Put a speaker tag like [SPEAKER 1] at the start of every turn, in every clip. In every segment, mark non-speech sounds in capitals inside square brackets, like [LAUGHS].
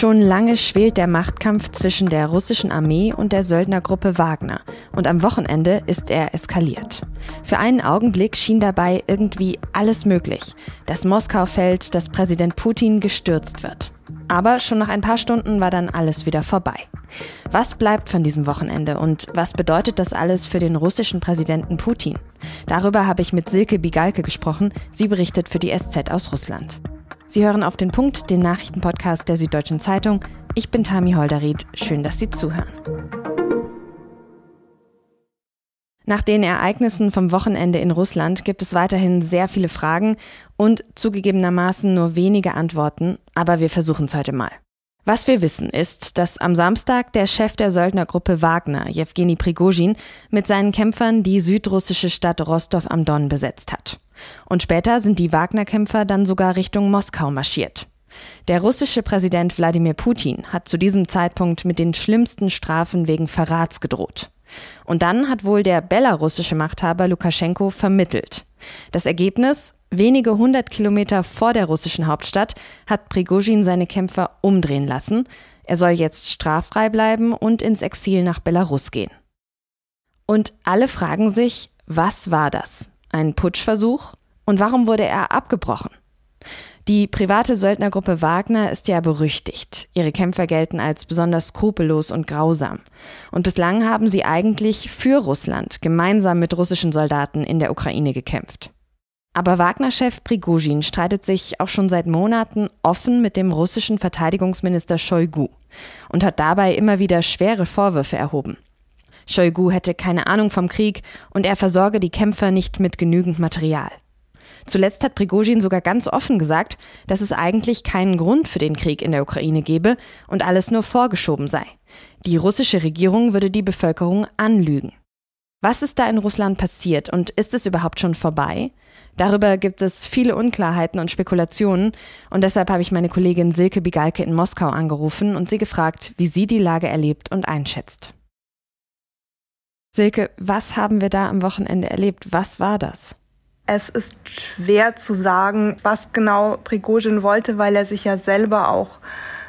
[SPEAKER 1] Schon lange schwelt der Machtkampf zwischen der russischen Armee und der Söldnergruppe Wagner und am Wochenende ist er eskaliert. Für einen Augenblick schien dabei irgendwie alles möglich, dass Moskau fällt, dass Präsident Putin gestürzt wird. Aber schon nach ein paar Stunden war dann alles wieder vorbei. Was bleibt von diesem Wochenende und was bedeutet das alles für den russischen Präsidenten Putin? Darüber habe ich mit Silke Bigalke gesprochen. Sie berichtet für die SZ aus Russland. Sie hören auf den Punkt, den Nachrichtenpodcast der Süddeutschen Zeitung. Ich bin Tami Holderried. Schön, dass Sie zuhören. Nach den Ereignissen vom Wochenende in Russland gibt es weiterhin sehr viele Fragen und zugegebenermaßen nur wenige Antworten, aber wir versuchen es heute mal. Was wir wissen ist, dass am Samstag der Chef der Söldnergruppe Wagner, Jewgeni Prigozhin, mit seinen Kämpfern die südrussische Stadt Rostov am Don besetzt hat. Und später sind die Wagner-Kämpfer dann sogar Richtung Moskau marschiert. Der russische Präsident Wladimir Putin hat zu diesem Zeitpunkt mit den schlimmsten Strafen wegen Verrats gedroht. Und dann hat wohl der belarussische Machthaber Lukaschenko vermittelt. Das Ergebnis? Wenige hundert Kilometer vor der russischen Hauptstadt hat Prigozhin seine Kämpfer umdrehen lassen. Er soll jetzt straffrei bleiben und ins Exil nach Belarus gehen. Und alle fragen sich, was war das? Ein Putschversuch? Und warum wurde er abgebrochen? Die private Söldnergruppe Wagner ist ja berüchtigt. Ihre Kämpfer gelten als besonders skrupellos und grausam. Und bislang haben sie eigentlich für Russland gemeinsam mit russischen Soldaten in der Ukraine gekämpft. Aber Wagner-Chef Prigozhin streitet sich auch schon seit Monaten offen mit dem russischen Verteidigungsminister Shoigu und hat dabei immer wieder schwere Vorwürfe erhoben. Shoigu hätte keine Ahnung vom Krieg und er versorge die Kämpfer nicht mit genügend Material. Zuletzt hat Prigozhin sogar ganz offen gesagt, dass es eigentlich keinen Grund für den Krieg in der Ukraine gebe und alles nur vorgeschoben sei. Die russische Regierung würde die Bevölkerung anlügen. Was ist da in Russland passiert und ist es überhaupt schon vorbei? Darüber gibt es viele Unklarheiten und Spekulationen und deshalb habe ich meine Kollegin Silke Bigalke in Moskau angerufen und sie gefragt, wie sie die Lage erlebt und einschätzt. Silke, was haben wir da am Wochenende erlebt? Was war das?
[SPEAKER 2] Es ist schwer zu sagen, was genau Prigozhin wollte, weil er sich ja selber auch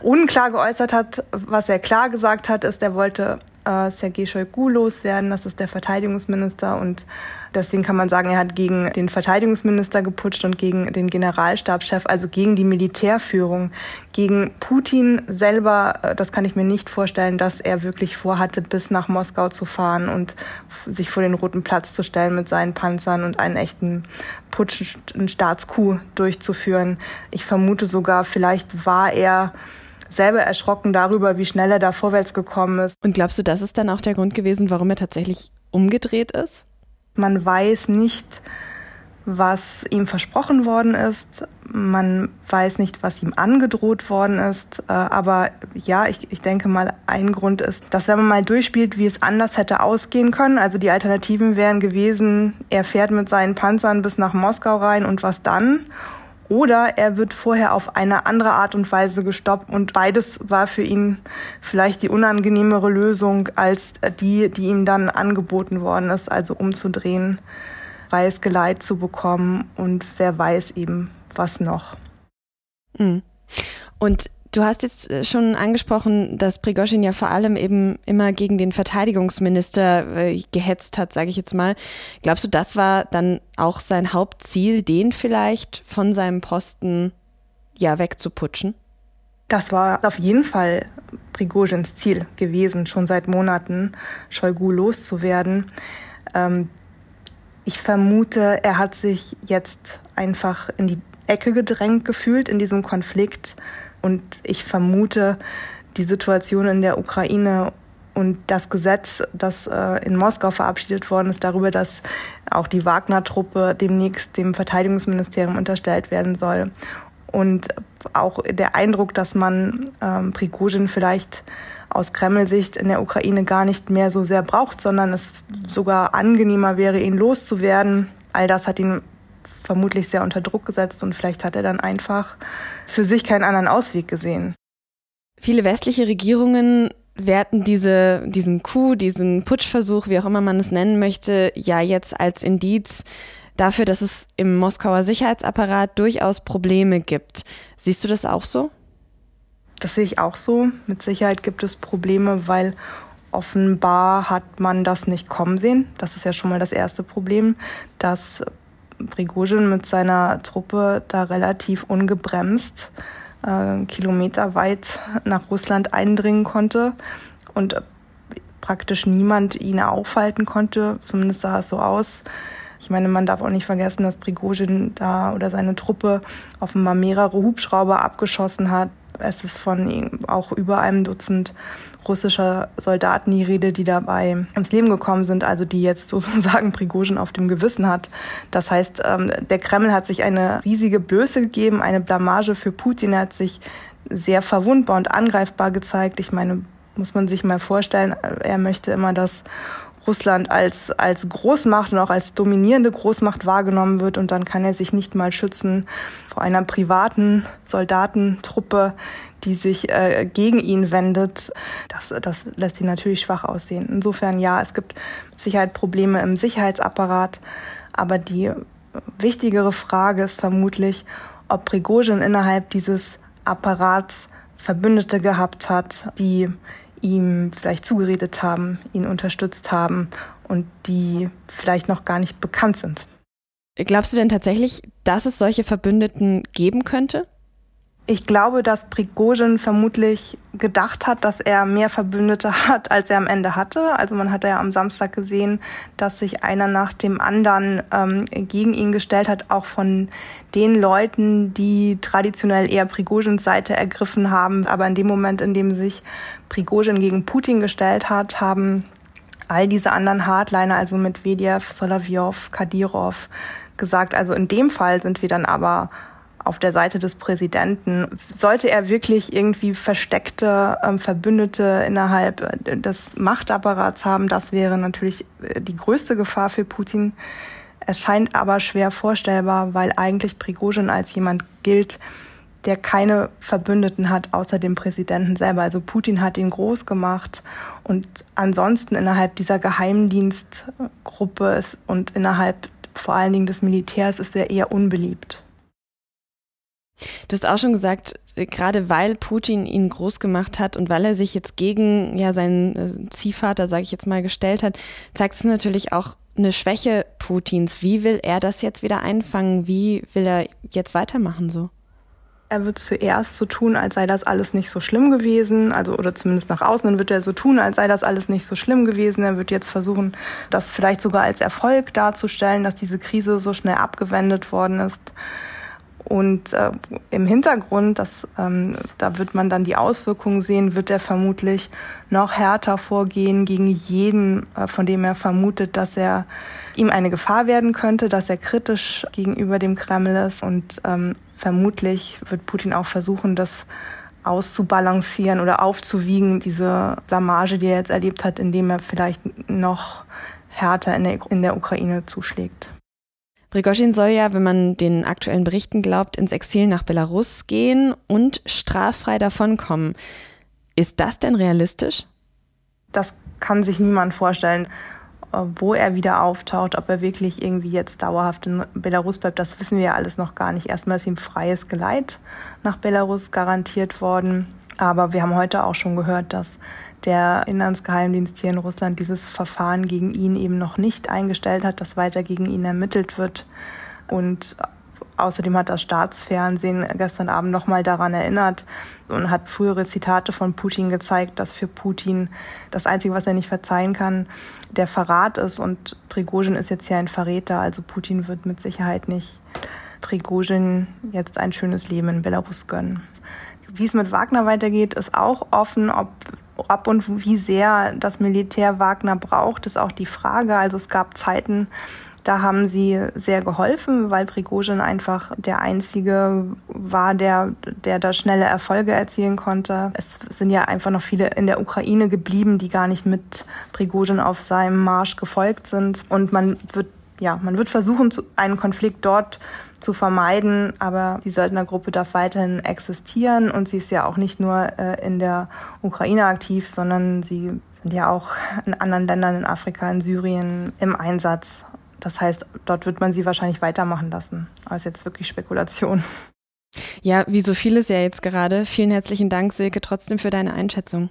[SPEAKER 2] unklar geäußert hat. Was er klar gesagt hat, ist, er wollte äh, Sergei Shoigu loswerden. Das ist der Verteidigungsminister und deswegen kann man sagen, er hat gegen den Verteidigungsminister geputscht und gegen den Generalstabschef, also gegen die Militärführung, gegen Putin selber. Äh, das kann ich mir nicht vorstellen, dass er wirklich vorhatte, bis nach Moskau zu fahren und sich vor den Roten Platz zu stellen mit seinen Panzern und einen echten Putsch, einen Staatscoup durchzuführen. Ich vermute sogar, vielleicht war er selber erschrocken darüber, wie schnell er da vorwärts gekommen ist.
[SPEAKER 1] Und glaubst du, das ist dann auch der Grund gewesen, warum er tatsächlich umgedreht ist?
[SPEAKER 2] Man weiß nicht, was ihm versprochen worden ist. Man weiß nicht, was ihm angedroht worden ist. Äh, aber ja, ich, ich denke mal, ein Grund ist, dass wenn man mal durchspielt, wie es anders hätte ausgehen können, also die Alternativen wären gewesen, er fährt mit seinen Panzern bis nach Moskau rein und was dann? Oder er wird vorher auf eine andere Art und Weise gestoppt und beides war für ihn vielleicht die unangenehmere Lösung als die, die ihm dann angeboten worden ist, also umzudrehen, freies Geleit zu bekommen und wer weiß eben was noch.
[SPEAKER 1] Mhm. Und Du hast jetzt äh, schon angesprochen, dass Prigozhin ja vor allem eben immer gegen den Verteidigungsminister äh, gehetzt hat, sage ich jetzt mal. Glaubst du, das war dann auch sein Hauptziel, den vielleicht von seinem Posten ja wegzuputschen?
[SPEAKER 2] Das war auf jeden Fall Prigozhins Ziel gewesen, schon seit Monaten Shoigu loszuwerden. Ähm, ich vermute, er hat sich jetzt einfach in die Ecke gedrängt gefühlt in diesem Konflikt und ich vermute, die Situation in der Ukraine und das Gesetz, das äh, in Moskau verabschiedet worden ist, darüber, dass auch die Wagner-Truppe demnächst dem Verteidigungsministerium unterstellt werden soll. Und auch der Eindruck, dass man ähm, Prigozhin vielleicht aus Kreml-Sicht in der Ukraine gar nicht mehr so sehr braucht, sondern es sogar angenehmer wäre, ihn loszuwerden. All das hat ihn vermutlich sehr unter Druck gesetzt und vielleicht hat er dann einfach für sich keinen anderen Ausweg gesehen.
[SPEAKER 1] Viele westliche Regierungen werten diese, diesen Coup, diesen Putschversuch, wie auch immer man es nennen möchte, ja jetzt als Indiz dafür, dass es im Moskauer Sicherheitsapparat durchaus Probleme gibt. Siehst du das auch so?
[SPEAKER 2] Das sehe ich auch so. Mit Sicherheit gibt es Probleme, weil offenbar hat man das nicht kommen sehen. Das ist ja schon mal das erste Problem, dass Prigozhin mit seiner Truppe da relativ ungebremst äh, kilometerweit nach Russland eindringen konnte und praktisch niemand ihn aufhalten konnte. Zumindest sah es so aus. Ich meine, man darf auch nicht vergessen, dass Prigozhin da oder seine Truppe offenbar mehrere Hubschrauber abgeschossen hat. Es ist von auch über einem Dutzend russischer Soldaten die Rede, die dabei ums Leben gekommen sind, also die jetzt [LAUGHS] sozusagen Prigozhin auf dem Gewissen hat. Das heißt, ähm, der Kreml hat sich eine riesige Blöße gegeben, eine Blamage für Putin. Er hat sich sehr verwundbar und angreifbar gezeigt. Ich meine, muss man sich mal vorstellen, er möchte immer, dass Russland als, als Großmacht und auch als dominierende Großmacht wahrgenommen wird und dann kann er sich nicht mal schützen vor einer privaten Soldatentruppe, die sich äh, gegen ihn wendet. Das, das lässt ihn natürlich schwach aussehen. Insofern ja, es gibt mit Sicherheit Probleme im Sicherheitsapparat, aber die wichtigere Frage ist vermutlich, ob Prigozhin innerhalb dieses Apparats Verbündete gehabt hat, die ihm vielleicht zugeredet haben, ihn unterstützt haben und die vielleicht noch gar nicht bekannt sind.
[SPEAKER 1] Glaubst du denn tatsächlich, dass es solche Verbündeten geben könnte?
[SPEAKER 2] Ich glaube, dass Prigozhin vermutlich gedacht hat, dass er mehr Verbündete [LAUGHS] hat, als er am Ende hatte. Also man hat ja am Samstag gesehen, dass sich einer nach dem anderen ähm, gegen ihn gestellt hat, auch von den Leuten, die traditionell eher Prigozhins Seite ergriffen haben. Aber in dem Moment, in dem sich Prigozhin gegen Putin gestellt hat, haben all diese anderen Hardliner, also Medvedev, Solovyov, Kadyrov, gesagt, also in dem Fall sind wir dann aber auf der Seite des Präsidenten. Sollte er wirklich irgendwie versteckte ähm, Verbündete innerhalb äh, des Machtapparats haben, das wäre natürlich äh, die größte Gefahr für Putin. Es scheint aber schwer vorstellbar, weil eigentlich Prigozhin als jemand gilt, der keine Verbündeten hat außer dem Präsidenten selber. Also Putin hat ihn groß gemacht und ansonsten innerhalb dieser Geheimdienstgruppe und innerhalb vor allen Dingen des Militärs ist er eher unbeliebt.
[SPEAKER 1] Du hast auch schon gesagt, gerade weil Putin ihn groß gemacht hat und weil er sich jetzt gegen ja seinen äh, Ziehvater, sage ich jetzt mal, gestellt hat, zeigt es natürlich auch eine Schwäche Putins. Wie will er das jetzt wieder einfangen? Wie will er jetzt weitermachen so?
[SPEAKER 2] Er wird zuerst so tun, als sei das alles nicht so schlimm gewesen, also oder zumindest nach außen dann wird er so tun, als sei das alles nicht so schlimm gewesen. Er wird jetzt versuchen, das vielleicht sogar als Erfolg darzustellen, dass diese Krise so schnell abgewendet worden ist. Und äh, im Hintergrund, das, ähm, da wird man dann die Auswirkungen sehen, wird er vermutlich noch härter vorgehen gegen jeden, äh, von dem er vermutet, dass er ihm eine Gefahr werden könnte, dass er kritisch gegenüber dem Kreml ist. Und ähm, vermutlich wird Putin auch versuchen, das auszubalancieren oder aufzuwiegen, diese Blamage, die er jetzt erlebt hat, indem er vielleicht noch härter in der, in der Ukraine zuschlägt.
[SPEAKER 1] Prigozhin soll ja, wenn man den aktuellen Berichten glaubt, ins Exil nach Belarus gehen und straffrei davonkommen. Ist das denn realistisch?
[SPEAKER 2] Das kann sich niemand vorstellen. Äh, wo er wieder auftaucht, ob er wirklich irgendwie jetzt dauerhaft in Belarus bleibt, das wissen wir ja alles noch gar nicht. Erstmal ist ihm freies Geleit nach Belarus garantiert worden. Aber wir haben heute auch schon gehört, dass der Inlandsgeheimdienst hier in Russland dieses Verfahren gegen ihn eben noch nicht eingestellt hat, dass weiter gegen ihn ermittelt wird. Und außerdem hat das Staatsfernsehen gestern Abend nochmal daran erinnert und hat frühere Zitate von Putin gezeigt, dass für Putin das Einzige, was er nicht verzeihen kann, der Verrat ist. Und Prigozhin ist jetzt ja ein Verräter, also Putin wird mit Sicherheit nicht Prigozhin jetzt ein schönes Leben in Belarus gönnen. Wie es mit Wagner weitergeht, ist auch offen, ob ab und wie sehr das Militär Wagner braucht, ist auch die Frage. Also es gab Zeiten, da haben sie sehr geholfen, weil Prigozhin einfach der einzige war, der, der da schnelle Erfolge erzielen konnte. Es sind ja einfach noch viele in der Ukraine geblieben, die gar nicht mit Prigozhin auf seinem Marsch gefolgt sind. Und man wird, ja, man wird versuchen, einen Konflikt dort zu vermeiden. Aber die Söldnergruppe darf weiterhin existieren und sie ist ja auch nicht nur äh, in der Ukraine aktiv, sondern sie sind ja auch in anderen Ländern in Afrika, in Syrien im Einsatz. Das heißt, dort wird man sie wahrscheinlich weitermachen lassen, als jetzt wirklich Spekulation.
[SPEAKER 1] Ja, wie so vieles ja jetzt gerade. Vielen herzlichen Dank, Silke, trotzdem für deine Einschätzung.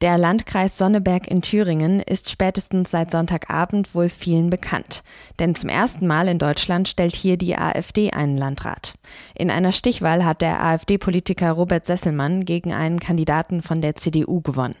[SPEAKER 1] Der Landkreis Sonneberg in Thüringen ist spätestens seit Sonntagabend wohl vielen bekannt. Denn zum ersten Mal in Deutschland stellt hier die AfD einen Landrat. In einer Stichwahl hat der AfD-Politiker Robert Sesselmann gegen einen Kandidaten von der CDU gewonnen.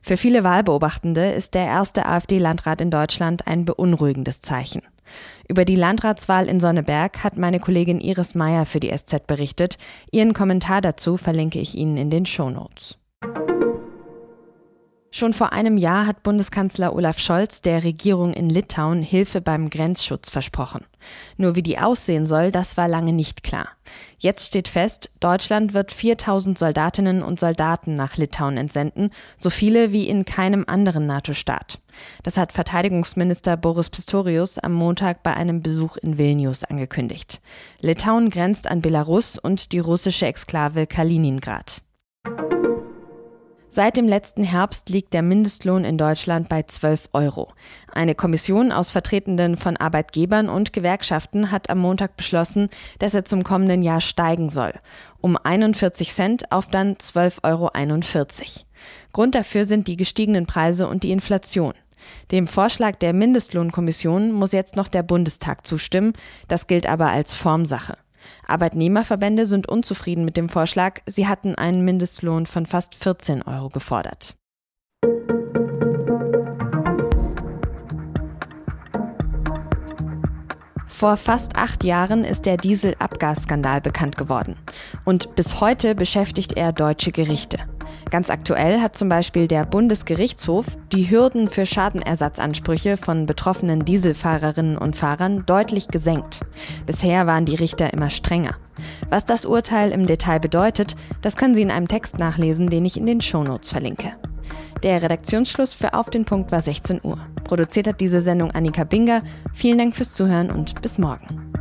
[SPEAKER 1] Für viele Wahlbeobachtende ist der erste AfD-Landrat in Deutschland ein beunruhigendes Zeichen. Über die Landratswahl in Sonneberg hat meine Kollegin Iris Meyer für die SZ berichtet. Ihren Kommentar dazu verlinke ich Ihnen in den Show Notes. Schon vor einem Jahr hat Bundeskanzler Olaf Scholz der Regierung in Litauen Hilfe beim Grenzschutz versprochen. Nur wie die aussehen soll, das war lange nicht klar. Jetzt steht fest, Deutschland wird 4000 Soldatinnen und Soldaten nach Litauen entsenden, so viele wie in keinem anderen NATO-Staat. Das hat Verteidigungsminister Boris Pistorius am Montag bei einem Besuch in Vilnius angekündigt. Litauen grenzt an Belarus und die russische Exklave Kaliningrad. Seit dem letzten Herbst liegt der Mindestlohn in Deutschland bei 12 Euro. Eine Kommission aus Vertretenden von Arbeitgebern und Gewerkschaften hat am Montag beschlossen, dass er zum kommenden Jahr steigen soll. Um 41 Cent auf dann 12,41 Euro. Grund dafür sind die gestiegenen Preise und die Inflation. Dem Vorschlag der Mindestlohnkommission muss jetzt noch der Bundestag zustimmen. Das gilt aber als Formsache. Arbeitnehmerverbände sind unzufrieden mit dem Vorschlag. Sie hatten einen Mindestlohn von fast 14 Euro gefordert. Vor fast acht Jahren ist der Dieselabgasskandal bekannt geworden. Und bis heute beschäftigt er deutsche Gerichte. Ganz aktuell hat zum Beispiel der Bundesgerichtshof die Hürden für Schadenersatzansprüche von betroffenen Dieselfahrerinnen und Fahrern deutlich gesenkt. Bisher waren die Richter immer strenger. Was das Urteil im Detail bedeutet, das können Sie in einem Text nachlesen, den ich in den Shownotes verlinke. Der Redaktionsschluss für Auf den Punkt war 16 Uhr. Produziert hat diese Sendung Annika Binger. Vielen Dank fürs Zuhören und bis morgen.